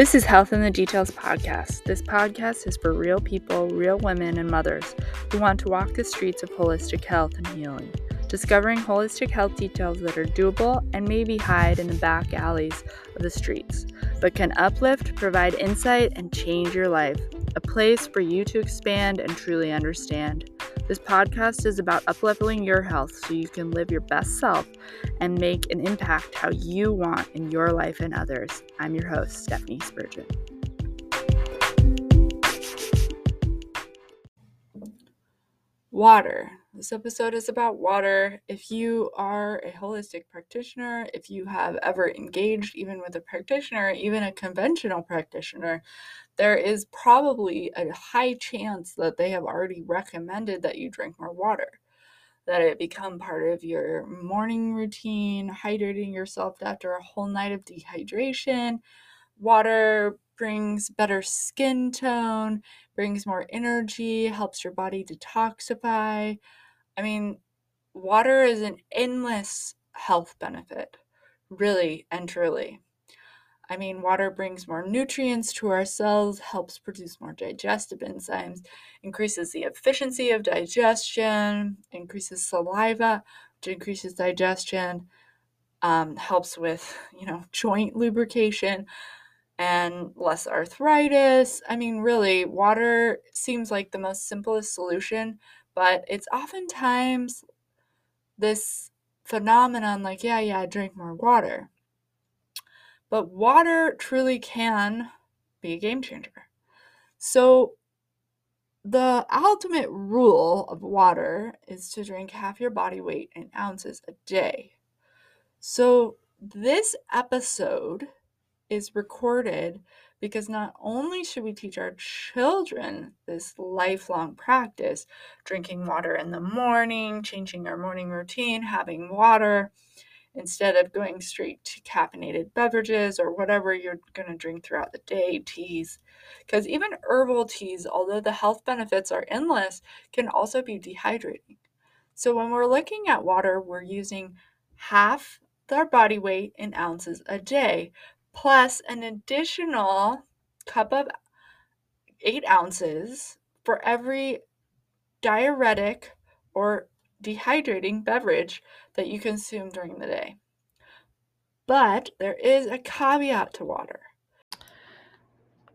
This is Health in the Details podcast. This podcast is for real people, real women, and mothers who want to walk the streets of holistic health and healing, discovering holistic health details that are doable and maybe hide in the back alleys of the streets, but can uplift, provide insight, and change your life. A place for you to expand and truly understand. This podcast is about upleveling your health so you can live your best self and make an impact how you want in your life and others. I'm your host, Stephanie Spurgeon. Water. This episode is about water. If you are a holistic practitioner, if you have ever engaged even with a practitioner, even a conventional practitioner, there is probably a high chance that they have already recommended that you drink more water, that it become part of your morning routine, hydrating yourself after a whole night of dehydration. Water brings better skin tone, brings more energy, helps your body detoxify. I mean, water is an endless health benefit, really and truly. I mean, water brings more nutrients to our cells, helps produce more digestive enzymes, increases the efficiency of digestion, increases saliva, which increases digestion, um, helps with, you know, joint lubrication and less arthritis. I mean, really, water seems like the most simplest solution, but it's oftentimes this phenomenon like, yeah, yeah, drink more water. But water truly can be a game changer. So, the ultimate rule of water is to drink half your body weight in ounces a day. So, this episode is recorded because not only should we teach our children this lifelong practice, drinking water in the morning, changing our morning routine, having water, instead of going straight to caffeinated beverages or whatever you're going to drink throughout the day, teas. Because even herbal teas, although the health benefits are endless, can also be dehydrating. So when we're looking at water, we're using half our body weight in ounces a day, plus an additional cup of eight ounces for every diuretic or dehydrating beverage that you consume during the day. But there is a caveat to water.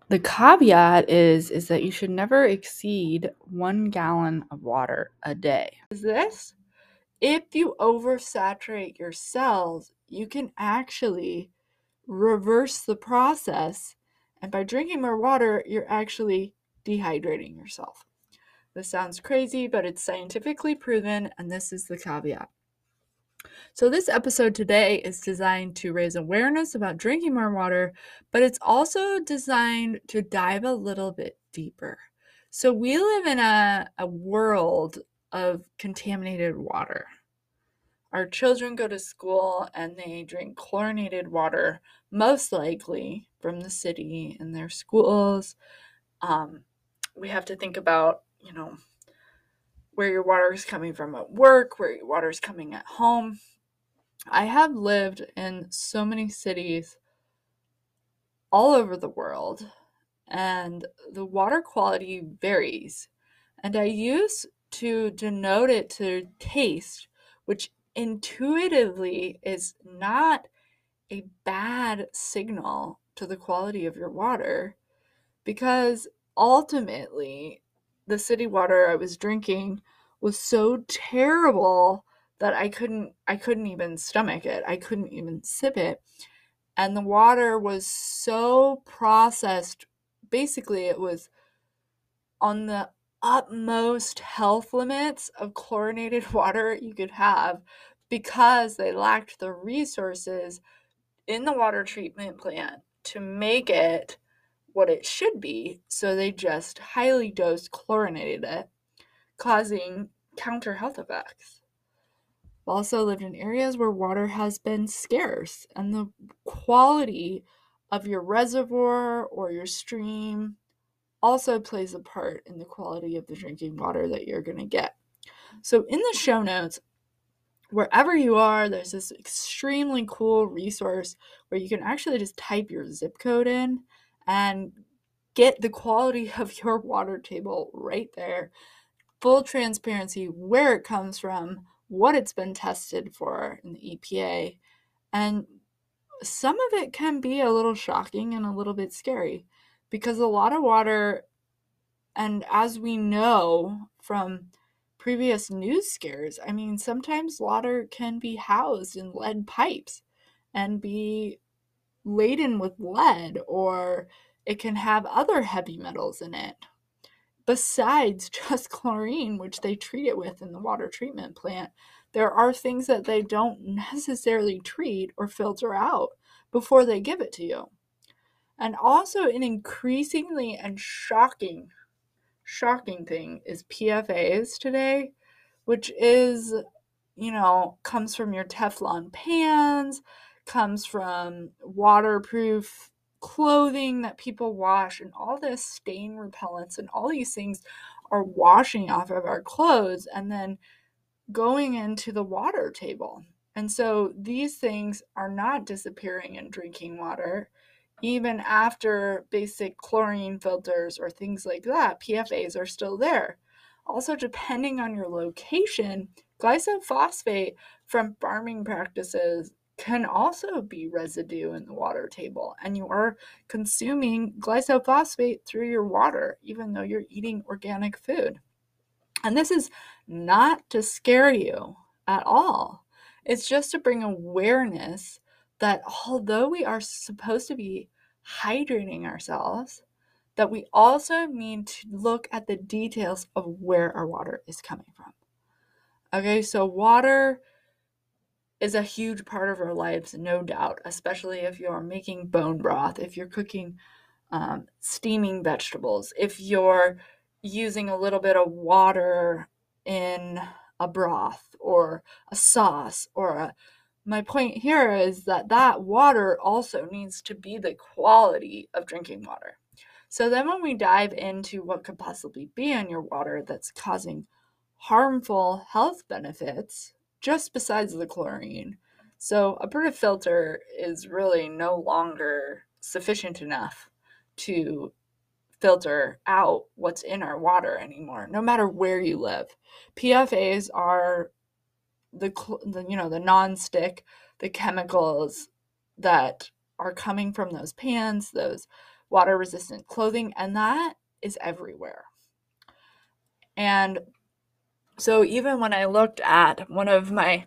The caveat is is that you should never exceed 1 gallon of water a day. Is this if you oversaturate your cells, you can actually reverse the process and by drinking more water, you're actually dehydrating yourself. This sounds crazy, but it's scientifically proven, and this is the caveat. So, this episode today is designed to raise awareness about drinking more water, but it's also designed to dive a little bit deeper. So, we live in a, a world of contaminated water. Our children go to school and they drink chlorinated water, most likely from the city in their schools. Um, we have to think about you know, where your water is coming from at work, where your water is coming at home. I have lived in so many cities all over the world, and the water quality varies. And I use to denote it to taste, which intuitively is not a bad signal to the quality of your water because ultimately the city water I was drinking was so terrible that I couldn't I couldn't even stomach it. I couldn't even sip it. And the water was so processed. Basically, it was on the utmost health limits of chlorinated water you could have because they lacked the resources in the water treatment plant to make it what it should be, so they just highly dosed chlorinated it, causing counter health effects. I've also lived in areas where water has been scarce, and the quality of your reservoir or your stream also plays a part in the quality of the drinking water that you're going to get. So, in the show notes, wherever you are, there's this extremely cool resource where you can actually just type your zip code in and get the quality of your water table right there. Full transparency where it comes from, what it's been tested for in the EPA, and some of it can be a little shocking and a little bit scary because a lot of water, and as we know from previous news scares, I mean, sometimes water can be housed in lead pipes and be laden with lead, or it can have other heavy metals in it. Besides just chlorine, which they treat it with in the water treatment plant, there are things that they don't necessarily treat or filter out before they give it to you. And also, an increasingly and shocking, shocking thing is PFAS today, which is, you know, comes from your Teflon pans, comes from waterproof clothing that people wash, and all this stain repellents and all these things are washing off of our clothes and then going into the water table. And so these things are not disappearing in drinking water. Even after basic chlorine filters or things like that, PFAs are still there. Also, depending on your location, glyphosate from farming practices can also be residue in the water table, and you are consuming glyphosate through your water, even though you're eating organic food. And this is not to scare you at all. It's just to bring awareness that although we are supposed to be hydrating ourselves, that we also need to look at the details of where our water is coming from. Okay, so water is a huge part of our lives, no doubt, especially if you're making bone broth, if you're cooking um, steaming vegetables, if you're using a little bit of water in a broth or a sauce or a my point here is that that water also needs to be the quality of drinking water. So then when we dive into what could possibly be in your water that's causing harmful health benefits just besides the chlorine. So a Brita filter is really no longer sufficient enough to filter out what's in our water anymore, no matter where you live. PFAs are the, the you know the non-stick, the chemicals that are coming from those pans, those water resistant clothing, and that is everywhere. And so even when I looked at one of my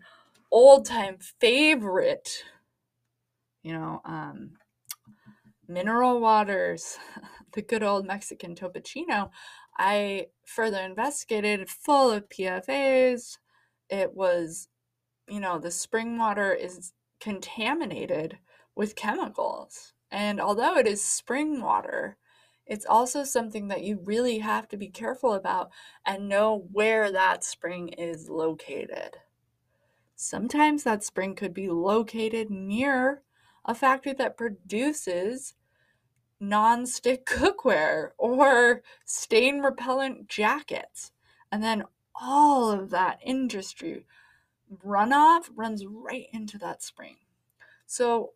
old time favorite, you know, um, mineral waters, the good old Mexican Topo Chico, I further investigated full of PFAs. It was, you know, the spring water is contaminated with chemicals. And although it is spring water, it's also something that you really have to be careful about and know where that spring is located. Sometimes that spring could be located near a factory that produces non-stick cookware or stain repellent jackets. And then all of that industry runoff runs right into that spring. So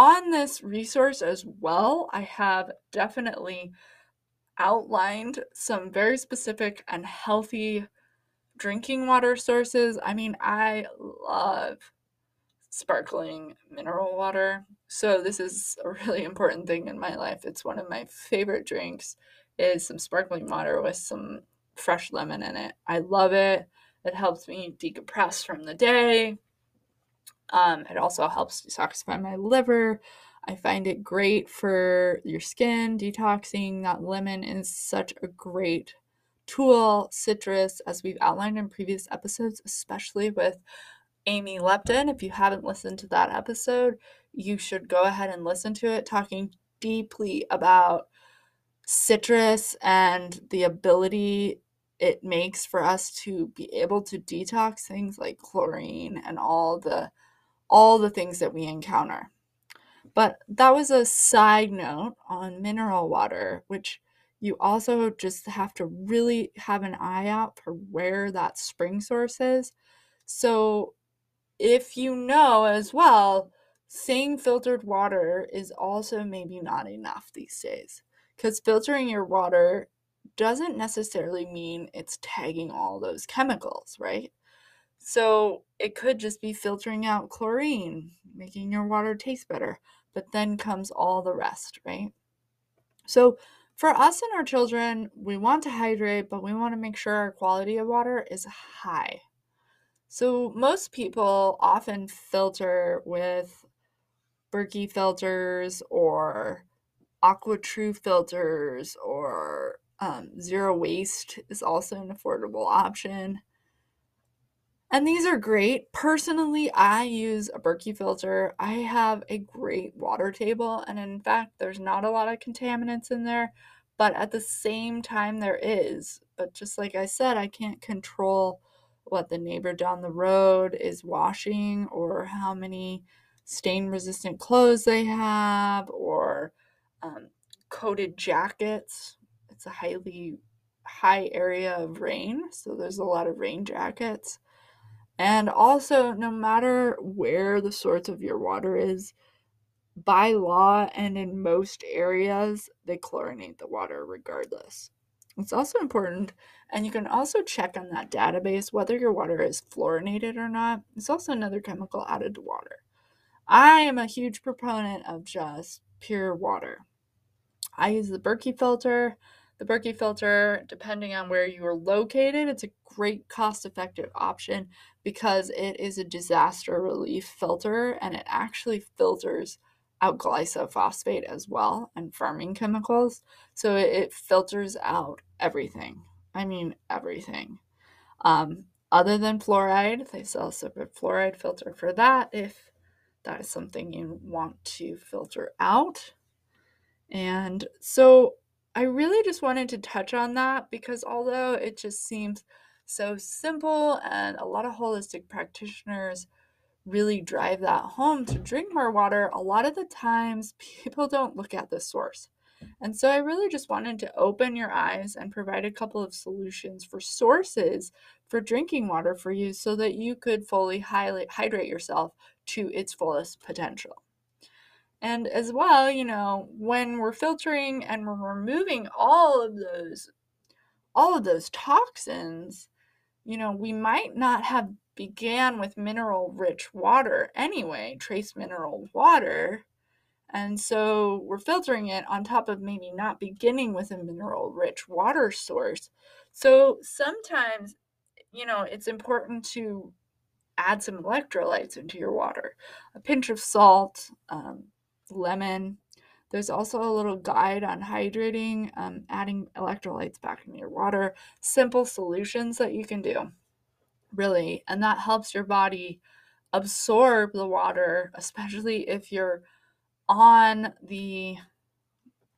on this resource as well, I have definitely outlined some very specific and healthy drinking water sources. I mean, I love sparkling mineral water. So this is a really important thing in my life. It's one of my favorite drinks is some sparkling water with some fresh lemon in it. I love it. It helps me decompress from the day. Um, it also helps detoxify my liver. I find it great for your skin, detoxing. That lemon is such a great tool. Citrus, as we've outlined in previous episodes, especially with Amy Lepton. If you haven't listened to that episode, you should go ahead and listen to it, talking deeply about citrus and the ability it makes for us to be able to detox things like chlorine and all the all the things that we encounter. But that was a side note on mineral water, which you also just have to really have an eye out for where that spring source is. So if you know as well, saying filtered water is also maybe not enough these days because filtering your water doesn't necessarily mean it's tagging all those chemicals, right? So it could just be filtering out chlorine, making your water taste better, but then comes all the rest, right? So for us and our children, we want to hydrate, but we want to make sure our quality of water is high. So most people often filter with Berkey filters or AquaTru filters or um, zero waste is also an affordable option. And these are great. Personally, I use a Berkey filter. I have a great water table, and in fact, there's not a lot of contaminants in there, but at the same time, there is. But just like I said, I can't control what the neighbor down the road is washing or how many stain resistant clothes they have or um, coated jackets. It's a highly high area of rain, so there's a lot of rain jackets. And also, no matter where the source of your water is, by law and in most areas, they chlorinate the water regardless. It's also important, and you can also check on that database whether your water is fluorinated or not. It's also another chemical added to water. I am a huge proponent of just pure water. I use the Berkey filter. The Berkey filter, depending on where you are located, it's a great cost effective option because it is a disaster relief filter and it actually filters out glyphosate as well and farming chemicals. So it, it filters out everything. I mean, everything. Um, other than fluoride, they sell a separate fluoride filter for that if that is something you want to filter out. And so I really just wanted to touch on that because although it just seems so simple and a lot of holistic practitioners really drive that home to drink more water, a lot of the times people don't look at the source. And so I really just wanted to open your eyes and provide a couple of solutions for sources for drinking water for you so that you could fully hydrate yourself to its fullest potential. And as well, you know, when we're filtering and we're removing all of those all of those toxins, you know, we might not have began with mineral rich water anyway, trace mineral water. And so we're filtering it on top of maybe not beginning with a mineral rich water source. So sometimes, you know, it's important to add some electrolytes into your water a pinch of salt, um, lemon. There's also a little guide on hydrating, um, adding electrolytes back in your water, simple solutions that you can do, really. And that helps your body absorb the water, especially if you're on the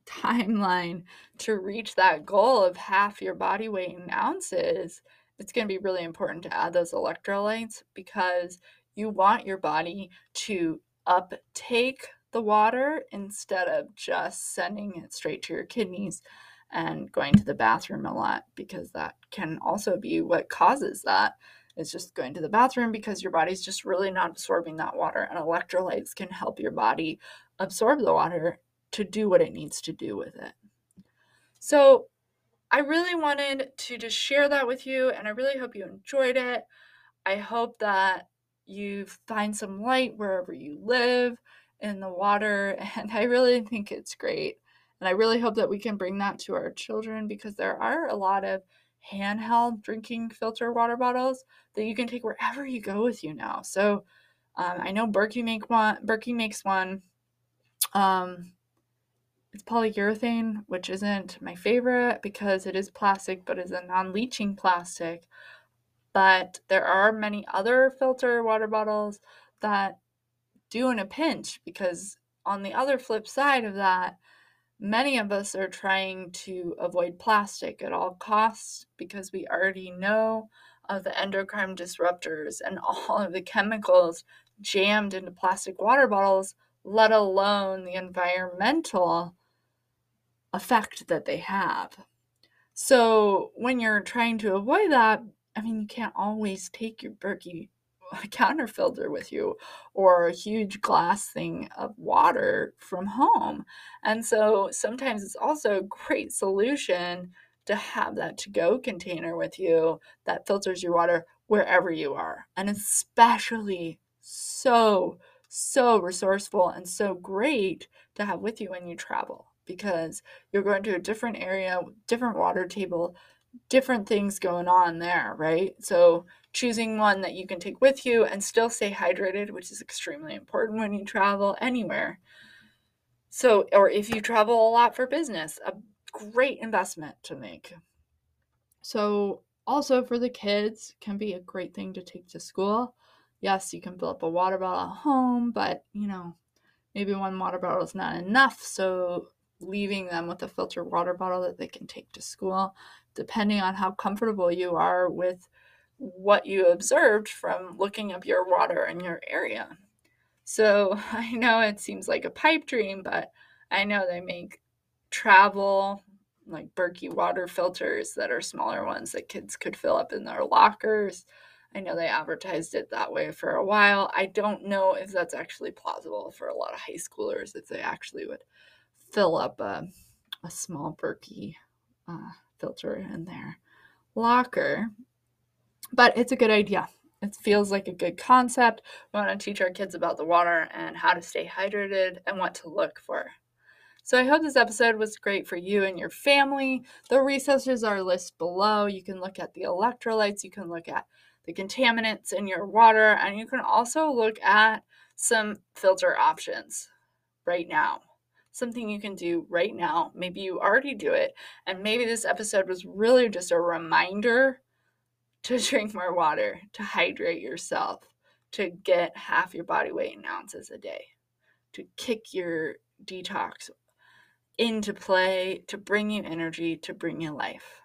timeline to reach that goal of half your body weight in ounces. It's going to be really important to add those electrolytes because you want your body to uptake the water instead of just sending it straight to your kidneys and going to the bathroom a lot because that can also be what causes that. It's just going to the bathroom because your body's just really not absorbing that water and electrolytes can help your body absorb the water to do what it needs to do with it so i really wanted to just share that with you and i really hope you enjoyed it i hope that you find some light wherever you live in the water. And I really think it's great. And I really hope that we can bring that to our children because there are a lot of handheld drinking filter water bottles that you can take wherever you go with you now. So um, I know Berkey make one. Berkey makes one. Um, it's polyurethane, which isn't my favorite because it is plastic, but is a non-leaching plastic. But there are many other filter water bottles that do in a pinch because on the other flip side of that many of us are trying to avoid plastic at all costs because we already know of the endocrine disruptors and all of the chemicals jammed into plastic water bottles let alone the environmental effect that they have. So when you're trying to avoid that i mean you can't always take your berkey counter filter with you or a huge glass thing of water from home. And so sometimes it's also a great solution to have that to go container with you that filters your water wherever you are. And especially so, so resourceful and so great to have with you when you travel because you're going to a different area, different water table, different things going on there, right? So choosing one that you can take with you and still stay hydrated, which is extremely important when you travel anywhere. So, or if you travel a lot for business, a great investment to make. So, also for the kids, can be a great thing to take to school. Yes, you can fill up a water bottle at home, but you know, maybe one water bottle is not enough. So, leaving them with a filtered water bottle that they can take to school, depending on how comfortable you are with what you observed from looking up your water in your area. So I know it seems like a pipe dream, but I know they make travel like Berkey water filters that are smaller ones that kids could fill up in their lockers. I know they advertised it that way for a while. I don't know if that's actually plausible for a lot of high schoolers, if they actually would fill up a, a small Berkey uh, filter in their locker. But it's a good idea. It feels like a good concept. We want to teach our kids about the water and how to stay hydrated and what to look for. So I hope this episode was great for you and your family. The resources are listed below. You can look at the electrolytes, you can look at the contaminants in your water, and you can also look at some filter options right now. Something you can do right now. Maybe you already do it, and maybe this episode was really just a reminder to drink more water, to hydrate yourself, to get half your body weight in ounces a day, to kick your detox into play, to bring you energy, to bring you life.